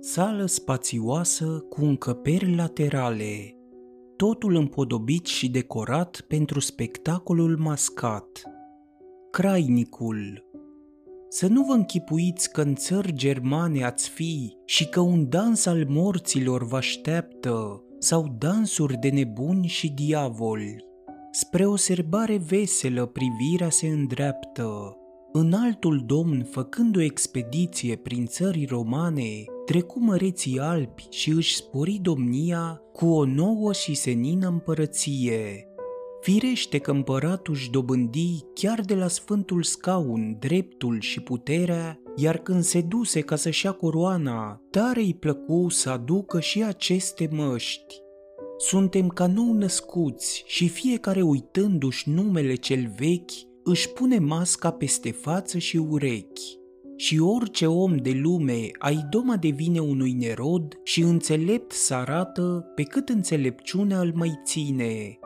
Sală spațioasă cu încăperi laterale, totul împodobit și decorat pentru spectacolul mascat. Crainicul Să nu vă închipuiți că în țări germane ați fi și că un dans al morților vă așteaptă sau dansuri de nebuni și diavoli. Spre o serbare veselă privirea se îndreaptă. În altul domn, făcând o expediție prin țări romane, trecu măreții alpi și își spori domnia cu o nouă și senină împărăție. Firește că împăratul își dobândi chiar de la sfântul scaun dreptul și puterea, iar când se duse ca să-și ia coroana, tare îi plăcu să aducă și aceste măști. Suntem ca nou născuți și fiecare uitându-și numele cel vechi își pune masca peste față și urechi. Și orice om de lume ai doma devine unui nerod și înțelept să arată pe cât înțelepciunea îl mai ține.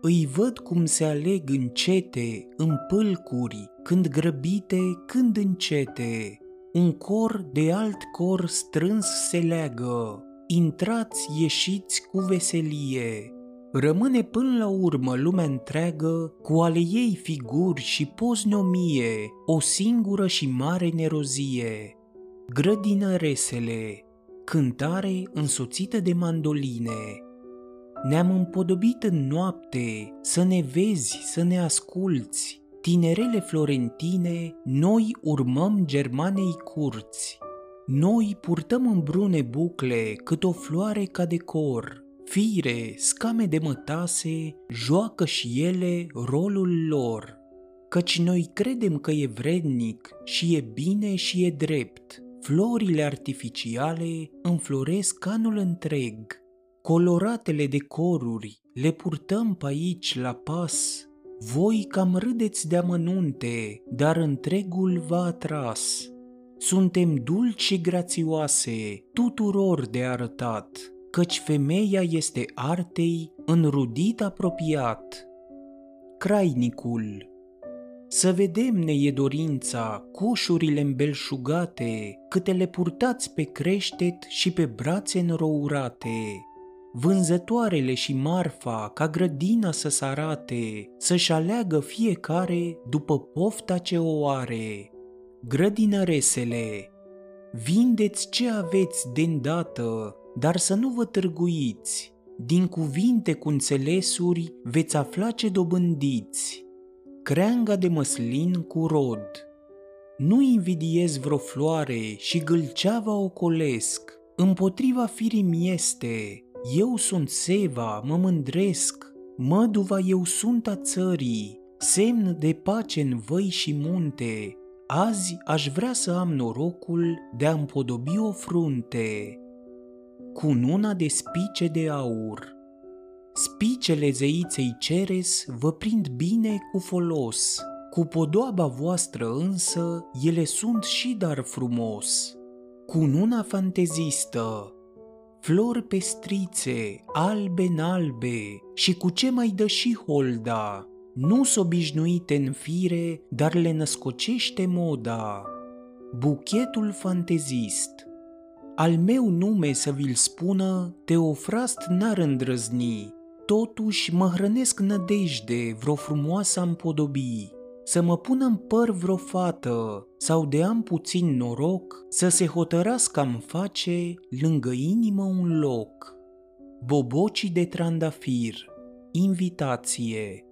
Îi văd cum se aleg încete, în pâlcuri, când grăbite, când încete. Un cor de alt cor strâns se leagă, intrați, ieșiți cu veselie. Rămâne până la urmă lumea întreagă cu ale ei figuri și pozni o mie, o singură și mare nerozie. Grădină resele, cântare însoțită de mandoline. Ne-am împodobit în noapte să ne vezi, să ne asculți. Tinerele florentine, noi urmăm germanei curți. Noi purtăm în brune bucle cât o floare ca decor. Fire, scame de mătase, joacă și ele rolul lor. Căci noi credem că e vrednic și e bine și e drept. Florile artificiale înfloresc anul întreg. Coloratele decoruri le purtăm pe aici la pas. Voi cam râdeți de amănunte, dar întregul v-a atras suntem dulci și grațioase, tuturor de arătat, căci femeia este artei înrudit apropiat. Crainicul. Să vedem ne e dorința, coșurile îmbelșugate, câte le purtați pe creștet și pe brațe înrourate, vânzătoarele și marfa ca grădina să-ți arate, să-și aleagă fiecare după pofta ce o are. Grădinăresele, vindeți ce aveți de îndată, dar să nu vă târguiți. Din cuvinte cu înțelesuri veți afla ce dobândiți. Creanga de măslin cu rod. Nu invidiez vreo floare și gâlceava ocolesc. Împotriva firii mi este. Eu sunt seva, mă mândresc. Măduva eu sunt a țării, semn de pace în văi și munte, Azi aș vrea să am norocul de a împodobi o frunte cu una de spice de aur. Spicele zeiței Ceres vă prind bine cu folos, cu podoaba voastră însă ele sunt și dar frumos. Cu una fantezistă, flori pestrițe, albe în albe și cu ce mai dă și holda, nu s obișnuite în fire, dar le născocește moda. Buchetul fantezist Al meu nume să vi-l spună, Teofrast n-ar îndrăzni, totuși mă hrănesc nădejde vreo frumoasă împodobi, să mă pună în păr vreo fată, sau de am puțin noroc, să se hotărască am face lângă inimă un loc. Bobocii de trandafir Invitație.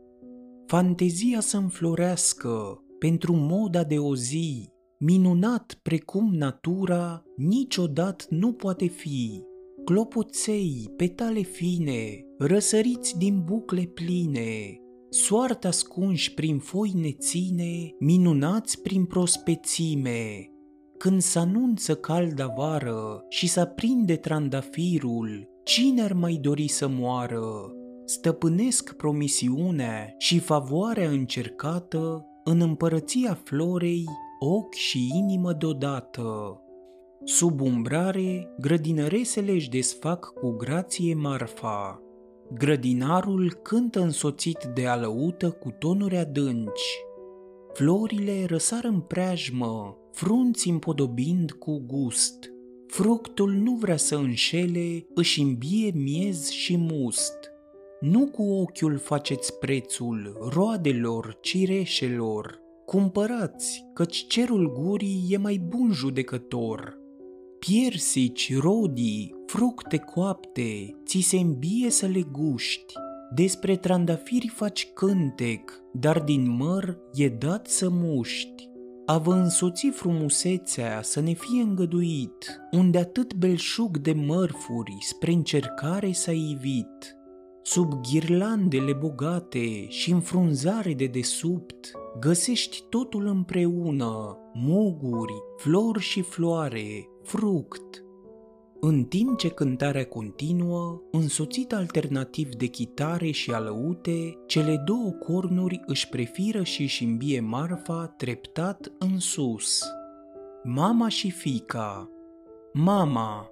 Fantezia să înflorească pentru moda de o zi, minunat precum natura niciodată nu poate fi. Clopoței, petale fine, răsăriți din bucle pline, soarta ascunși prin foi neține, minunați prin prospețime. Când se anunță calda vară și se aprinde trandafirul, cine ar mai dori să moară? stăpânesc promisiunea și favoarea încercată în împărăția florei, ochi și inimă deodată. Sub umbrare, grădinăresele își desfac cu grație marfa. Grădinarul cântă însoțit de alăută cu tonuri adânci. Florile răsar în preajmă, frunți împodobind cu gust. Fructul nu vrea să înșele, își îmbie miez și must. Nu cu ochiul faceți prețul roadelor cireșelor, cumpărați, căci cerul gurii e mai bun judecător. Piersici, rodii, fructe coapte, ți se îmbie să le guști. Despre trandafiri faci cântec, dar din măr e dat să muști. A vă însoți frumusețea să ne fie îngăduit, unde atât belșug de mărfuri spre încercare s-a ivit. Sub ghirlandele bogate și înfrunzare de desubt, găsești totul împreună, muguri, flori și floare, fruct. În timp ce cântarea continuă, însoțit alternativ de chitare și alăute, cele două cornuri își prefiră și își îmbie marfa treptat în sus. Mama și fica Mama,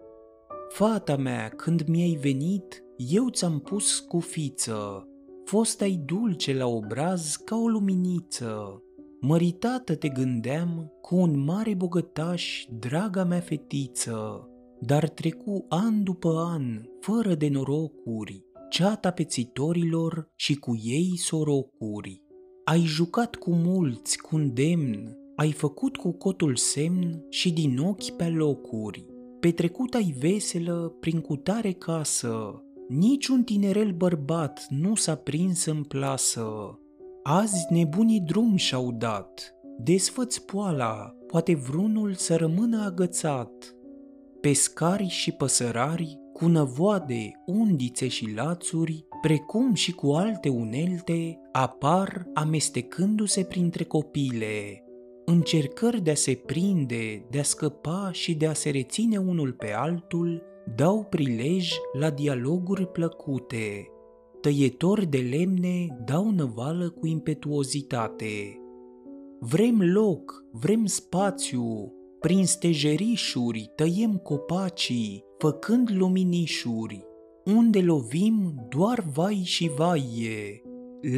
fata mea, când mi-ai venit, eu ți-am pus scufiță, fost ai dulce la obraz ca o luminiță. Măritată te gândeam cu un mare bogătaș, draga mea fetiță, dar trecu an după an, fără de norocuri, ceata pețitorilor și cu ei sorocuri. Ai jucat cu mulți, cu demn, ai făcut cu cotul semn și din ochi pe locuri. Petrecut ai veselă prin cutare casă, niciun tinerel bărbat nu s-a prins în plasă. Azi nebunii drum și-au dat, desfăți poala, poate vrunul să rămână agățat. Pescari și păsărari, cu năvoade, undițe și lațuri, precum și cu alte unelte, apar amestecându-se printre copile. Încercări de a se prinde, de a scăpa și de a se reține unul pe altul, dau prilej la dialoguri plăcute. Tăietori de lemne dau năvală cu impetuozitate. Vrem loc, vrem spațiu, prin stejerișuri tăiem copacii, făcând luminișuri. Unde lovim doar vai și vaie,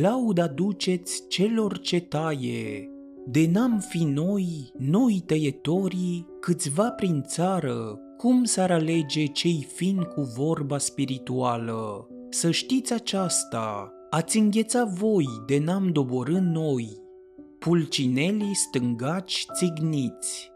lauda duceți celor ce taie. De n-am fi noi, noi tăietorii, câțiva prin țară, cum s-ar alege cei fin cu vorba spirituală? Să știți aceasta, ați îngheța voi de n-am doborând noi, pulcinelii stângaci țigniți.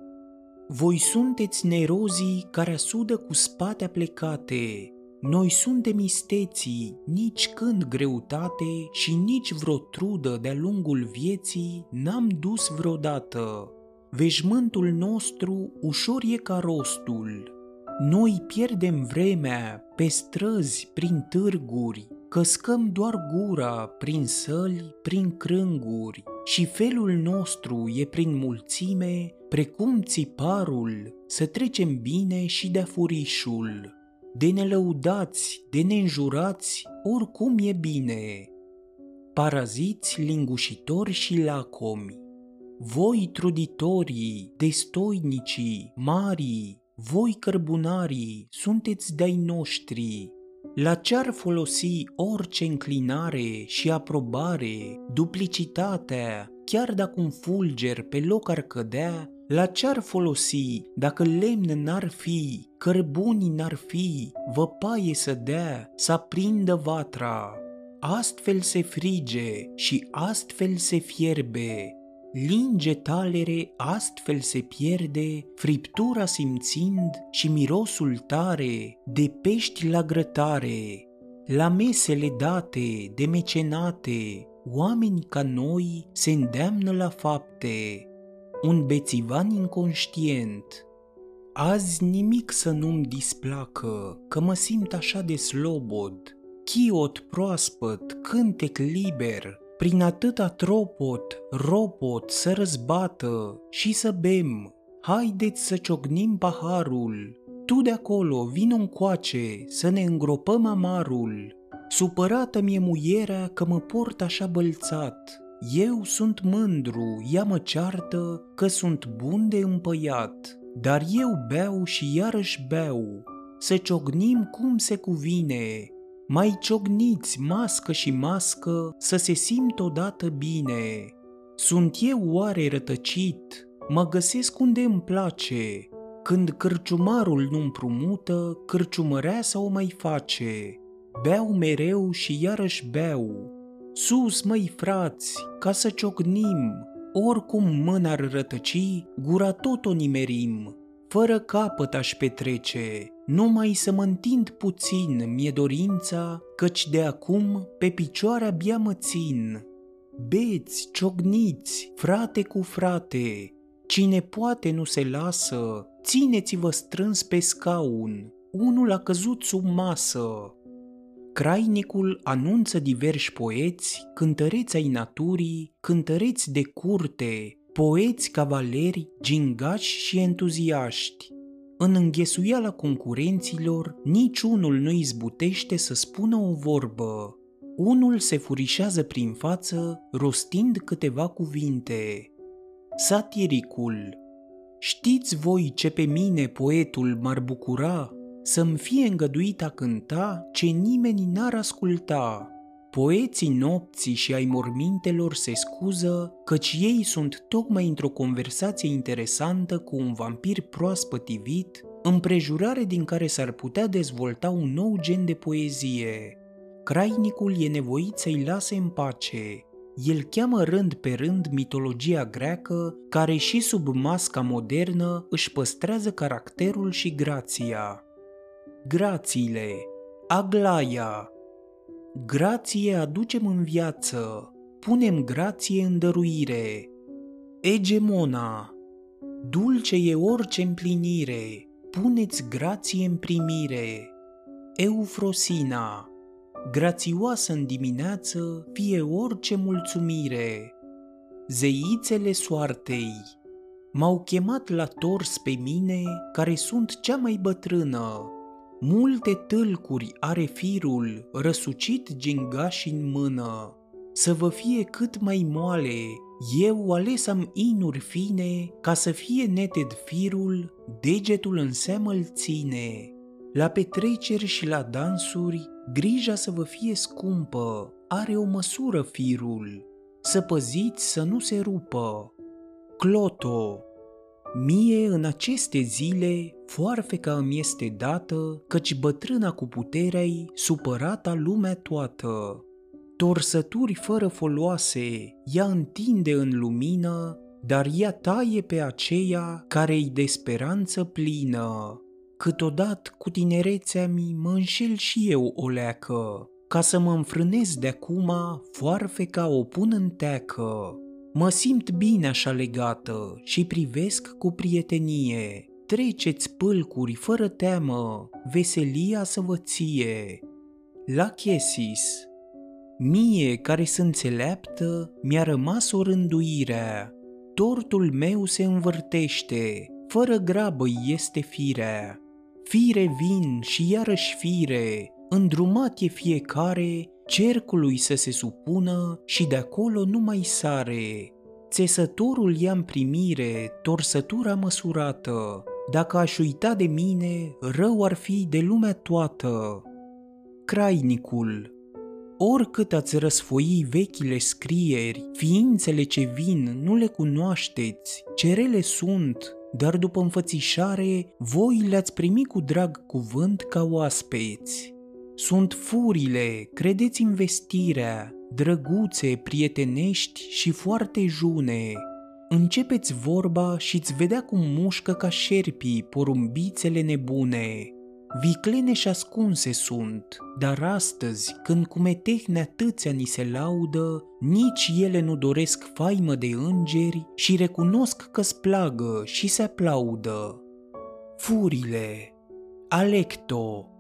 Voi sunteți nerozii care asudă cu spate plecate, noi suntem isteții, nici când greutate și nici vreo trudă de-a lungul vieții n-am dus vreodată. Veșmântul nostru ușor e ca rostul. Noi pierdem vremea pe străzi, prin târguri, căscăm doar gura prin săli, prin crânguri și felul nostru e prin mulțime, precum țiparul, să trecem bine și de furișul. De nelăudați, de neînjurați, oricum e bine. Paraziți, lingușitori și lacomi, voi truditorii, destoinicii, marii, voi cărbunarii, sunteți de-ai noștri, la ce-ar folosi orice înclinare și aprobare, duplicitatea, chiar dacă un fulger pe loc ar cădea, la ce-ar folosi dacă lemn n-ar fi, cărbuni n-ar fi, văpaie să dea, să aprindă vatra? Astfel se frige și astfel se fierbe, linge talere astfel se pierde, friptura simțind și mirosul tare de pești la grătare. La mesele date de mecenate, oameni ca noi se îndeamnă la fapte. Un bețivan inconștient. Azi nimic să nu-mi displacă, că mă simt așa de slobod. Chiot proaspăt, cântec liber, prin atâta tropot, ropot să răzbată și să bem. Haideți să ciognim paharul, tu de acolo vin încoace să ne îngropăm amarul. Supărată mi-e muierea că mă port așa bălțat. Eu sunt mândru, ea mă ceartă că sunt bun de împăiat. Dar eu beau și iarăși beau, să ciognim cum se cuvine, mai ciogniți mască și mască să se simt odată bine. Sunt eu oare rătăcit? Mă găsesc unde îmi place, Când cârciumarul nu împrumută, cârciumăreasa o mai face. Beau mereu și iarăși beau. Sus, măi frați, ca să ciocnim, oricum mâna ar rătăci, gura tot o nimerim. Fără capăt aș petrece, numai să mă întind puțin, mi-e dorința, căci de acum pe picioare abia mă țin. Beți, ciogniți, frate cu frate, cine poate nu se lasă, țineți-vă strâns pe scaun, unul a căzut sub masă. Crainicul anunță diversi poeți, cântăreți ai naturii, cântăreți de curte, poeți, cavaleri, gingași și entuziaști. În înghesuiala concurenților, niciunul nu izbutește să spună o vorbă. Unul se furișează prin față, rostind câteva cuvinte. Satiricul Știți voi ce pe mine poetul m-ar bucura? Să-mi fie îngăduit a cânta ce nimeni n-ar asculta. Poeții nopții și ai mormintelor se scuză căci ei sunt tocmai într-o conversație interesantă cu un vampir proaspăt ivit, împrejurare din care s-ar putea dezvolta un nou gen de poezie. Crainicul e nevoit să-i lase în pace. El cheamă rând pe rând mitologia greacă, care și sub masca modernă își păstrează caracterul și grația. Grațiile Aglaia Grație aducem în viață, punem grație în dăruire. Egemona, dulce e orice împlinire, puneți grație în primire. Eufrosina, grațioasă în dimineață, fie orice mulțumire. Zeițele soartei, m-au chemat la tors pe mine, care sunt cea mai bătrână, Multe tâlcuri are firul, răsucit gingaș în mână. Să vă fie cât mai moale, eu ales am inuri fine, ca să fie neted firul, degetul în seamă îl ține. La petreceri și la dansuri, grija să vă fie scumpă, are o măsură firul. Să păziți să nu se rupă. Cloto Mie în aceste zile foarfeca îmi este dată, căci bătrâna cu puterei supărata lumea toată. Torsături fără foloase, ea întinde în lumină, dar ea taie pe aceea care-i de speranță plină. Câteodată cu tinerețea mi mă înșel și eu o leacă, ca să mă înfrânez de acum, foarfeca o pun în teacă. Mă simt bine așa legată și privesc cu prietenie. Treceți pâlcuri fără teamă, veselia să vă ție. La Chesis Mie care sunt înțeleaptă, mi-a rămas o rânduire. Tortul meu se învârtește, fără grabă este firea. Fire vin și iarăși fire, îndrumat e fiecare cercului să se supună și de acolo nu mai sare. Țesătorul ia în primire torsătura măsurată, dacă aș uita de mine, rău ar fi de lumea toată. Crainicul Oricât ați răsfoi vechile scrieri, ființele ce vin nu le cunoașteți, cerele sunt, dar după înfățișare, voi le-ați primit cu drag cuvânt ca oaspeți. Sunt furile, credeți în vestirea, drăguțe, prietenești și foarte june. Începeți vorba și-ți vedea cum mușcă ca șerpii porumbițele nebune. Viclene și ascunse sunt, dar astăzi, când cu metehne atâția ni se laudă, nici ele nu doresc faimă de îngeri și recunosc că-s plagă și se aplaudă. Furile Alecto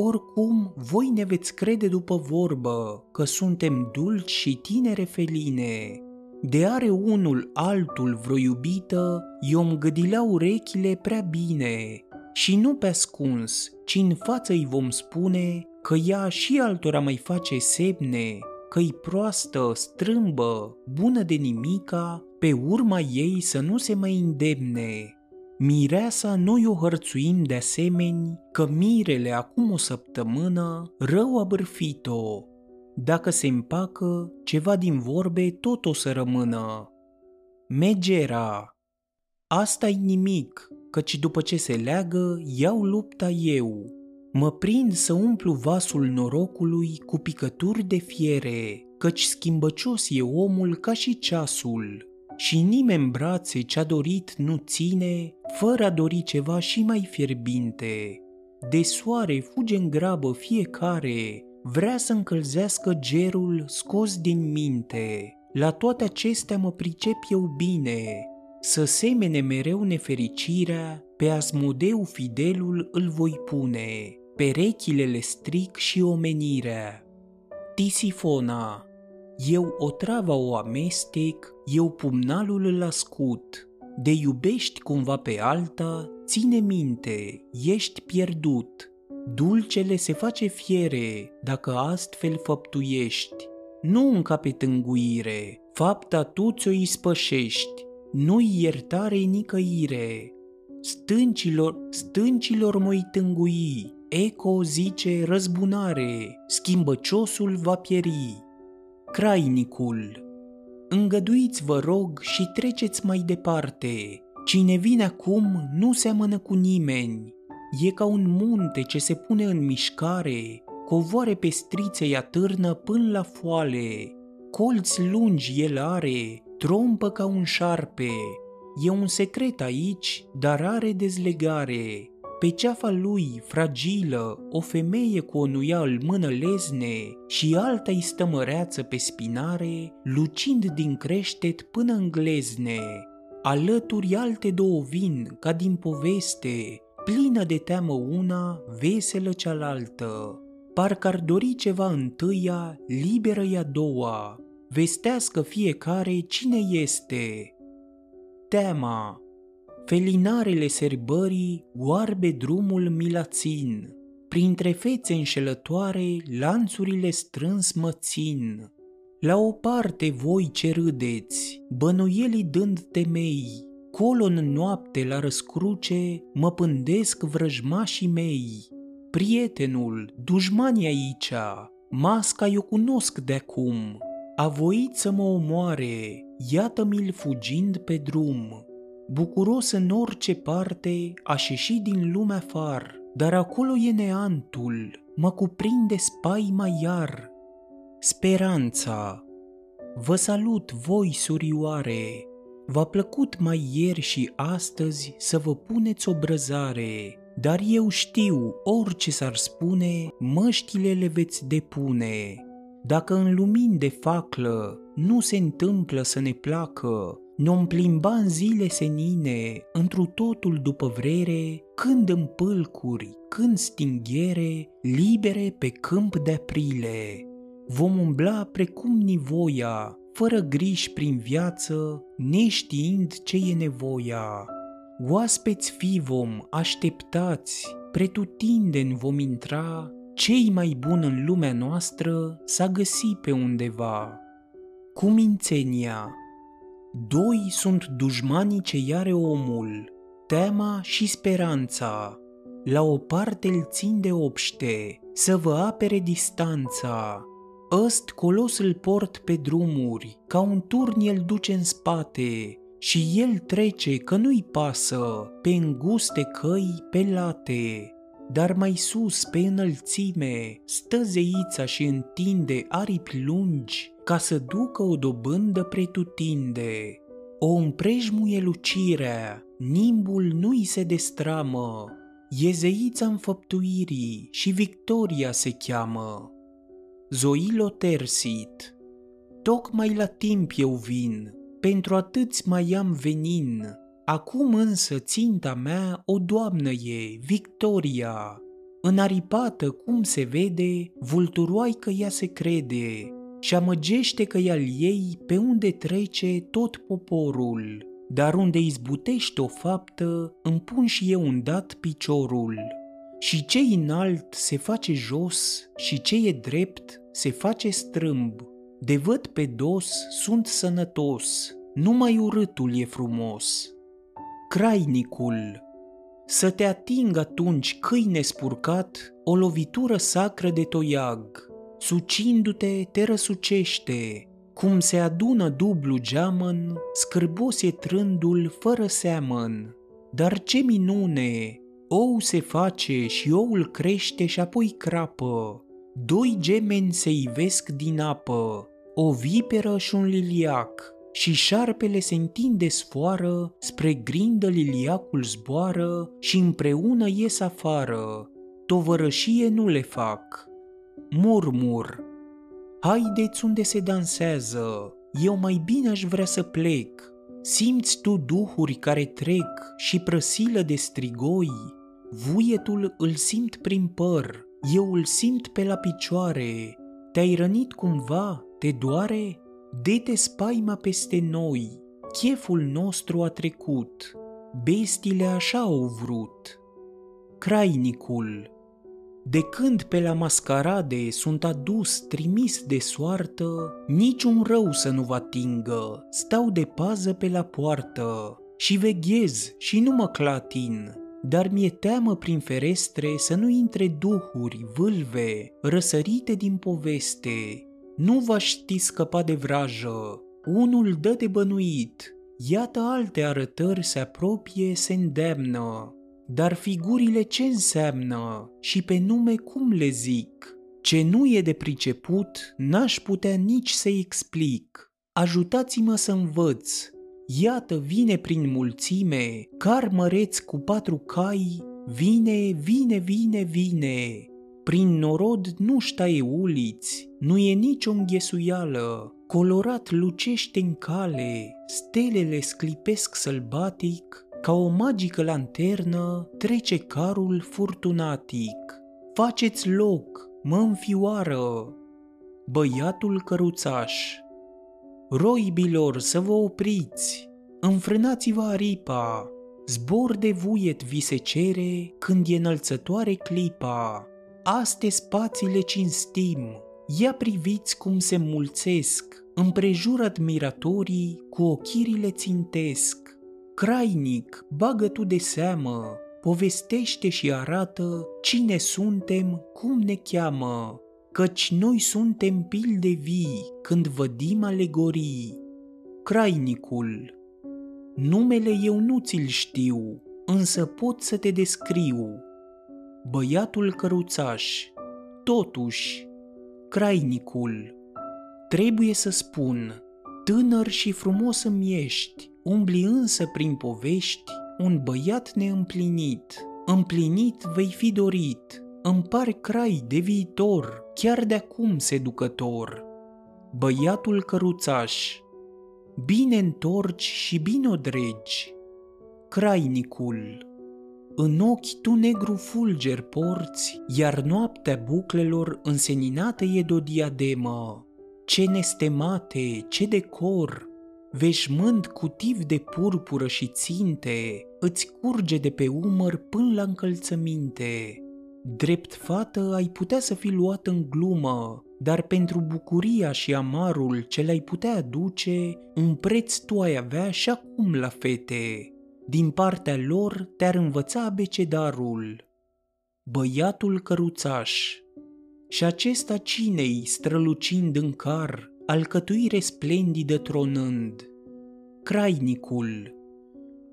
oricum, voi ne veți crede după vorbă că suntem dulci și tinere feline. De are unul altul vreo iubită, i-om gâdilea urechile prea bine. Și nu pe ascuns, ci în față îi vom spune că ea și altora mai face semne, că-i proastă, strâmbă, bună de nimica, pe urma ei să nu se mai îndemne. Mireasa noi o hărțuim de asemeni că mirele acum o săptămână rău a bârfit-o. Dacă se împacă, ceva din vorbe tot o să rămână. Megera Asta-i nimic, căci după ce se leagă, iau lupta eu. Mă prind să umplu vasul norocului cu picături de fiere, căci schimbăcios e omul ca și ceasul. Și nimeni brațe ce-a dorit nu ține, fără a dori ceva și mai fierbinte. De soare fuge în grabă fiecare, vrea să încălzească gerul scos din minte. La toate acestea mă pricep eu bine, să semene mereu nefericirea, pe Asmodeu fidelul îl voi pune, perechile le stric și omenirea. Tisifona, eu o travă o amestec, eu pumnalul îl ascut. De iubești cumva pe alta, ține minte, ești pierdut. Dulcele se face fiere dacă astfel făptuiești. Nu încape tânguire, fapta tu ți-o ispășești, nu-i iertare nicăire. Stâncilor, stâncilor mă tângui, eco zice răzbunare, schimbăciosul va pieri. Crainicul Îngăduiți vă rog și treceți mai departe. Cine vine acum nu seamănă cu nimeni. E ca un munte ce se pune în mișcare, covoare pe strițe i atârnă până la foale. Colți lungi el are, trompă ca un șarpe. E un secret aici, dar are dezlegare. Pe ceafa lui, fragilă, o femeie cu o nuia îl mână lezne și alta îi stă măreață pe spinare, lucind din creștet până în glezne. Alături alte două vin, ca din poveste, plină de teamă una, veselă cealaltă. Parcă ar dori ceva întâia, liberă ea doua, vestească fiecare cine este. Teama Felinarele serbării oarbe drumul milațin, printre fețe înșelătoare lanțurile strâns mă țin. La o parte voi ce râdeți, bănuielii dând temei, colo în noapte la răscruce mă pândesc vrăjmașii mei. Prietenul, dușmanii aici, masca eu cunosc de acum, a voit să mă omoare, iată-mi-l fugind pe drum bucuros în orice parte, aș ieși din lumea far, dar acolo e neantul, mă cuprinde spaima iar. Speranța Vă salut, voi surioare! V-a plăcut mai ieri și astăzi să vă puneți o brăzare, dar eu știu, orice s-ar spune, măștile le veți depune. Dacă în lumini de faclă nu se întâmplă să ne placă, ne-om plimba în zile senine, întru totul după vrere, când în pâlcuri, când stinghiere, libere pe câmp de aprile. Vom umbla precum nivoia, fără griji prin viață, neștiind ce e nevoia. Oaspeți fi vom, așteptați, pretutindeni vom intra, cei mai buni în lumea noastră s-a găsit pe undeva. Cu mințenia, Doi sunt dușmanii ce iare omul, teama și speranța. La o parte îl țin de obște, să vă apere distanța. Ăst colos îl port pe drumuri, ca un turn el duce în spate, și el trece că nu-i pasă, pe înguste căi, pe late. Dar mai sus, pe înălțime, stă zeița și întinde aripi lungi, ca să ducă o dobândă pretutinde. O împrejmuie lucirea, nimbul nu-i se destramă, e zeița înfăptuirii și Victoria se cheamă. Zoilo Tersit. Tocmai la timp eu vin, pentru atâți mai am venin, acum însă ținta mea o doamnă e, Victoria, înaripată cum se vede, vulturoaică ea se crede, și amăgește că el ei pe unde trece tot poporul, dar unde izbutește o faptă, îmi pun și eu un dat piciorul. Și ce înalt se face jos și ce e drept se face strâmb. De văd pe dos sunt sănătos, numai urâtul e frumos. Crainicul Să te ating atunci câine spurcat o lovitură sacră de toiag, sucindu-te te răsucește, cum se adună dublu geamăn, scârbos e trândul fără seamăn. dar ce minune! Ou se face și oul crește și apoi crapă. Doi gemeni se ivesc din apă, o viperă și un liliac, și șarpele se întinde sfoară, spre grindă liliacul zboară și împreună ies afară. Tovărășie nu le fac. Murmur. Haideți unde se dansează, eu mai bine aș vrea să plec. Simți tu duhuri care trec și prăsilă de strigoi? Vuietul îl simt prin păr, eu îl simt pe la picioare. Te-ai rănit cumva? Te doare? Dete spaima peste noi, cheful nostru a trecut, bestile așa au vrut. Crainicul de când pe la mascarade sunt adus trimis de soartă, niciun rău să nu vă atingă, stau de pază pe la poartă și veghez și nu mă clatin, dar mi-e teamă prin ferestre să nu intre duhuri, vâlve, răsărite din poveste. Nu va ști scăpa de vrajă, unul dă de bănuit, iată alte arătări se apropie, se îndemnă. Dar figurile ce înseamnă și pe nume cum le zic? Ce nu e de priceput, n-aș putea nici să-i explic. Ajutați-mă să învăț. Iată vine prin mulțime, car măreț cu patru cai, vine, vine, vine, vine. Prin norod nu ștaie uliți, nu e nicio înghesuială, colorat lucește în cale, stelele sclipesc sălbatic, ca o magică lanternă trece carul furtunatic. Faceți loc, mă înfioară! Băiatul căruțaș Roibilor să vă opriți, înfrânați-vă aripa, zbor de vuiet vi se cere când e înălțătoare clipa. Aste spațiile cinstim, ia priviți cum se mulțesc, împrejur admiratorii cu ochirile țintesc Crainic, bagă tu de seamă, povestește și arată cine suntem, cum ne cheamă, căci noi suntem pilde vii când vădim alegorii. Crainicul Numele eu nu ți-l știu, însă pot să te descriu. Băiatul căruțaș Totuși, Crainicul Trebuie să spun, tânăr și frumos îmi ești, Umbli însă prin povești un băiat neîmplinit. Împlinit vei fi dorit, îmi pare crai de viitor, chiar de acum seducător. Băiatul căruțaș, bine întorci și bine o dregi. Crainicul, în ochi tu negru fulger porți, iar noaptea buclelor înseninată e de o diademă. Ce nestemate, ce decor, veșmânt cutiv de purpură și ținte, îți curge de pe umăr până la încălțăminte. Drept fată ai putea să fi luat în glumă, dar pentru bucuria și amarul ce le-ai putea aduce, un preț tu ai avea și acum la fete. Din partea lor te-ar învăța abecedarul. Băiatul căruțaș Și acesta cinei strălucind în car, alcătuire splendidă tronând. Crainicul,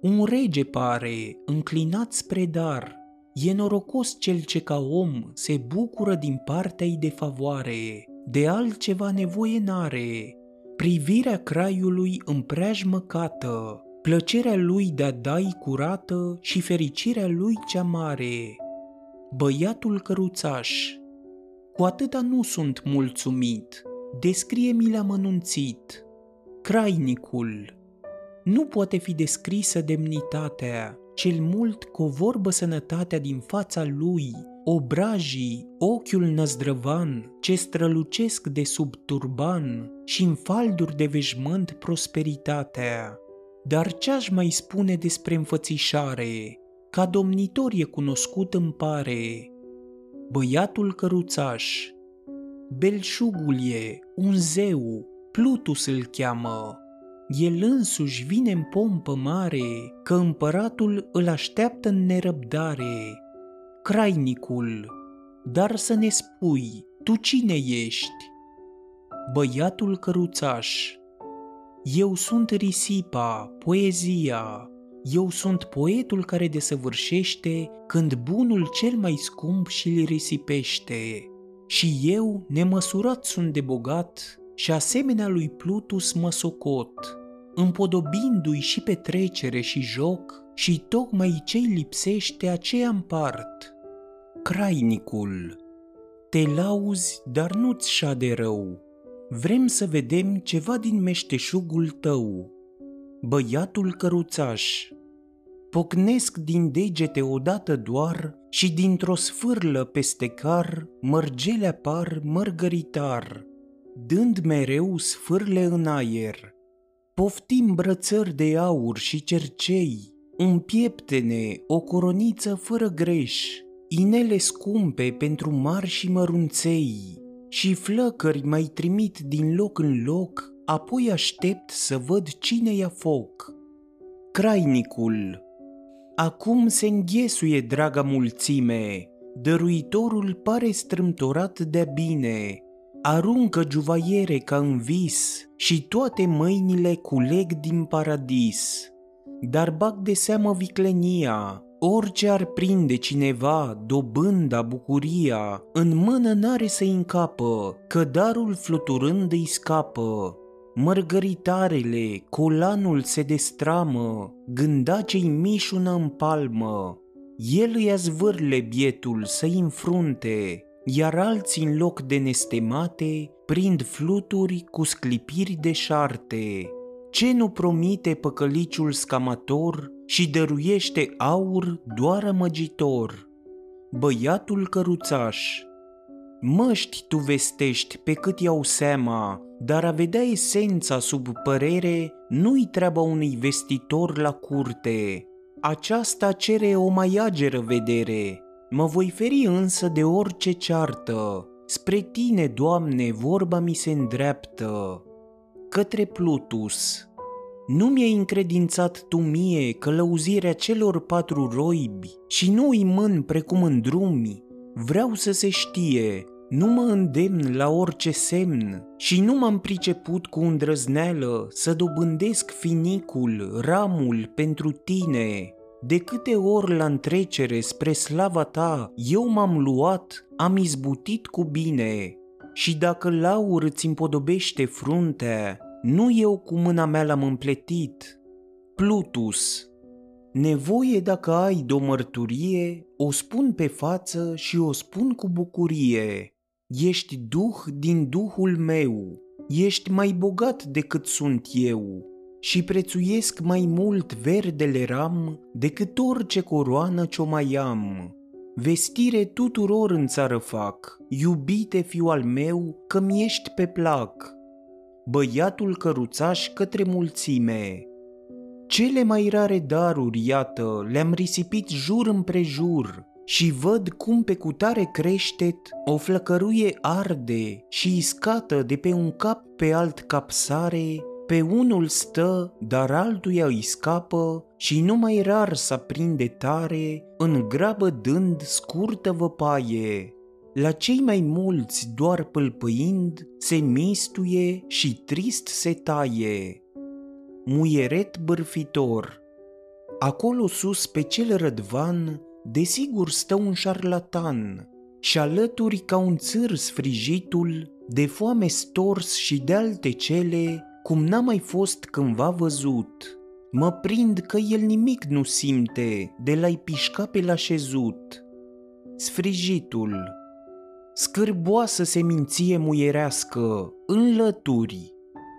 un rege pare, înclinat spre dar, e norocos cel ce ca om se bucură din partea-i de favoare, de altceva nevoie n-are. Privirea craiului în preajmă cată, plăcerea lui de-a dai curată și fericirea lui cea mare. Băiatul căruțaș, cu atâta nu sunt mulțumit, descrie-mi l amănunțit. Crainicul. Nu poate fi descrisă demnitatea, cel mult cu o vorbă sănătatea din fața lui, obrajii, ochiul năzdrăvan, ce strălucesc de sub turban și în falduri de veșmânt prosperitatea. Dar ce-aș mai spune despre înfățișare? Ca domnitor e cunoscut îmi pare. Băiatul căruțaș, Belșugul e, un zeu, Plutus îl cheamă. El însuși vine în pompă mare, că împăratul îl așteaptă în nerăbdare. Crainicul, dar să ne spui, tu cine ești? Băiatul căruțaș, eu sunt risipa, poezia, eu sunt poetul care desăvârșește când bunul cel mai scump și-l risipește. Și eu, nemăsurat sunt de bogat, și asemenea lui Plutus mă socot, împodobindu-i și petrecere și joc, și tocmai ce-i lipsește aceea împart. Crainicul Te lauzi, dar nu-ți șade rău. Vrem să vedem ceva din meșteșugul tău. Băiatul căruțaș Pocnesc din degete odată doar și dintr-o sfârlă peste car mărgele apar mărgăritar, dând mereu sfârle în aer. Poftim brățări de aur și cercei, un pieptene, o coroniță fără greș, inele scumpe pentru mari și mărunței, și flăcări mai trimit din loc în loc, apoi aștept să văd cine ia foc. Crainicul Acum se înghesuie draga mulțime, dăruitorul pare strâmtorat de bine, aruncă juvaiere ca în vis și toate mâinile culeg din paradis. Dar bag de seamă viclenia, orice ar prinde cineva dobânda bucuria, în mână n-are să-i încapă, că darul fluturând îi scapă. Mărgăritarele, colanul se destramă, gândacei mișună în palmă. El îi zvârle bietul să-i înfrunte, iar alții în loc de nestemate prind fluturi cu sclipiri de șarte. Ce nu promite păcăliciul scamator și dăruiește aur doar amăgitor? Băiatul căruțaș Măști tu vestești pe cât iau seama, dar a vedea esența sub părere nu-i treaba unui vestitor la curte. Aceasta cere o mai ageră vedere. Mă voi feri însă de orice ceartă. Spre tine, Doamne, vorba mi se îndreaptă. Către Plutus. Nu mi-ai încredințat tu mie călăuzirea celor patru roibi și nu îi mân precum în drumi. Vreau să se știe, nu mă îndemn la orice semn și nu m-am priceput cu îndrăzneală să dobândesc finicul, ramul pentru tine. De câte ori la întrecere spre slava ta eu m-am luat, am izbutit cu bine. Și dacă laur îți împodobește fruntea, nu eu cu mâna mea l-am împletit. Plutus, Nevoie dacă ai de o mărturie, o spun pe față și o spun cu bucurie. Ești duh din duhul meu, ești mai bogat decât sunt eu și prețuiesc mai mult verdele ram decât orice coroană ce-o mai am. Vestire tuturor în țară fac, iubite fiu al meu, că mi ești pe plac. Băiatul căruțaș către mulțime. Cele mai rare daruri, iată, le-am risipit jur împrejur, și văd cum pe cutare creștet o flăcăruie arde și iscată de pe un cap pe alt cap sare, pe unul stă, dar altuia îi scapă și numai rar să prinde tare, în grabă dând scurtă văpaie. La cei mai mulți doar pâlpâind, se mistuie și trist se taie. Muieret bârfitor Acolo sus pe cel rădvan desigur stă un șarlatan și alături ca un țâr sfrijitul, de foame stors și de alte cele, cum n-a mai fost cândva văzut. Mă prind că el nimic nu simte de la-i pișca pe la șezut. Sfrijitul Scârboasă seminție muierească, înlături.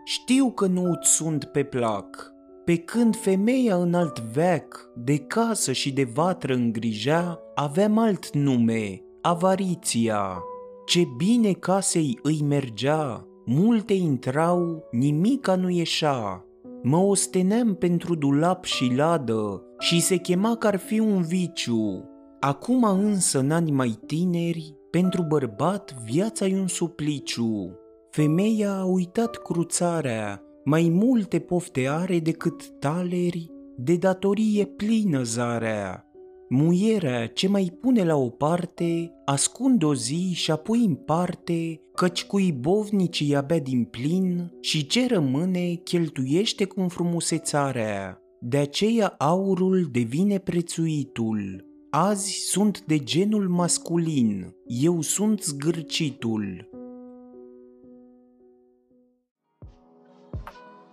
Știu că nu-ți sunt pe plac, pe când femeia în alt veac, de casă și de vatră îngrija, aveam alt nume, avariția. Ce bine casei îi mergea, multe intrau, nimica nu ieșea. Mă osteneam pentru dulap și ladă și se chema că ar fi un viciu. Acum însă, în ani mai tineri, pentru bărbat viața e un supliciu. Femeia a uitat cruțarea mai multe pofte are decât taleri, de datorie plină zarea. Muierea ce mai pune la o parte, ascunde o zi și apoi împarte, căci cu ibovnicii abia din plin și ce rămâne cheltuiește cu frumusețarea. De aceea aurul devine prețuitul. Azi sunt de genul masculin, eu sunt zgârcitul.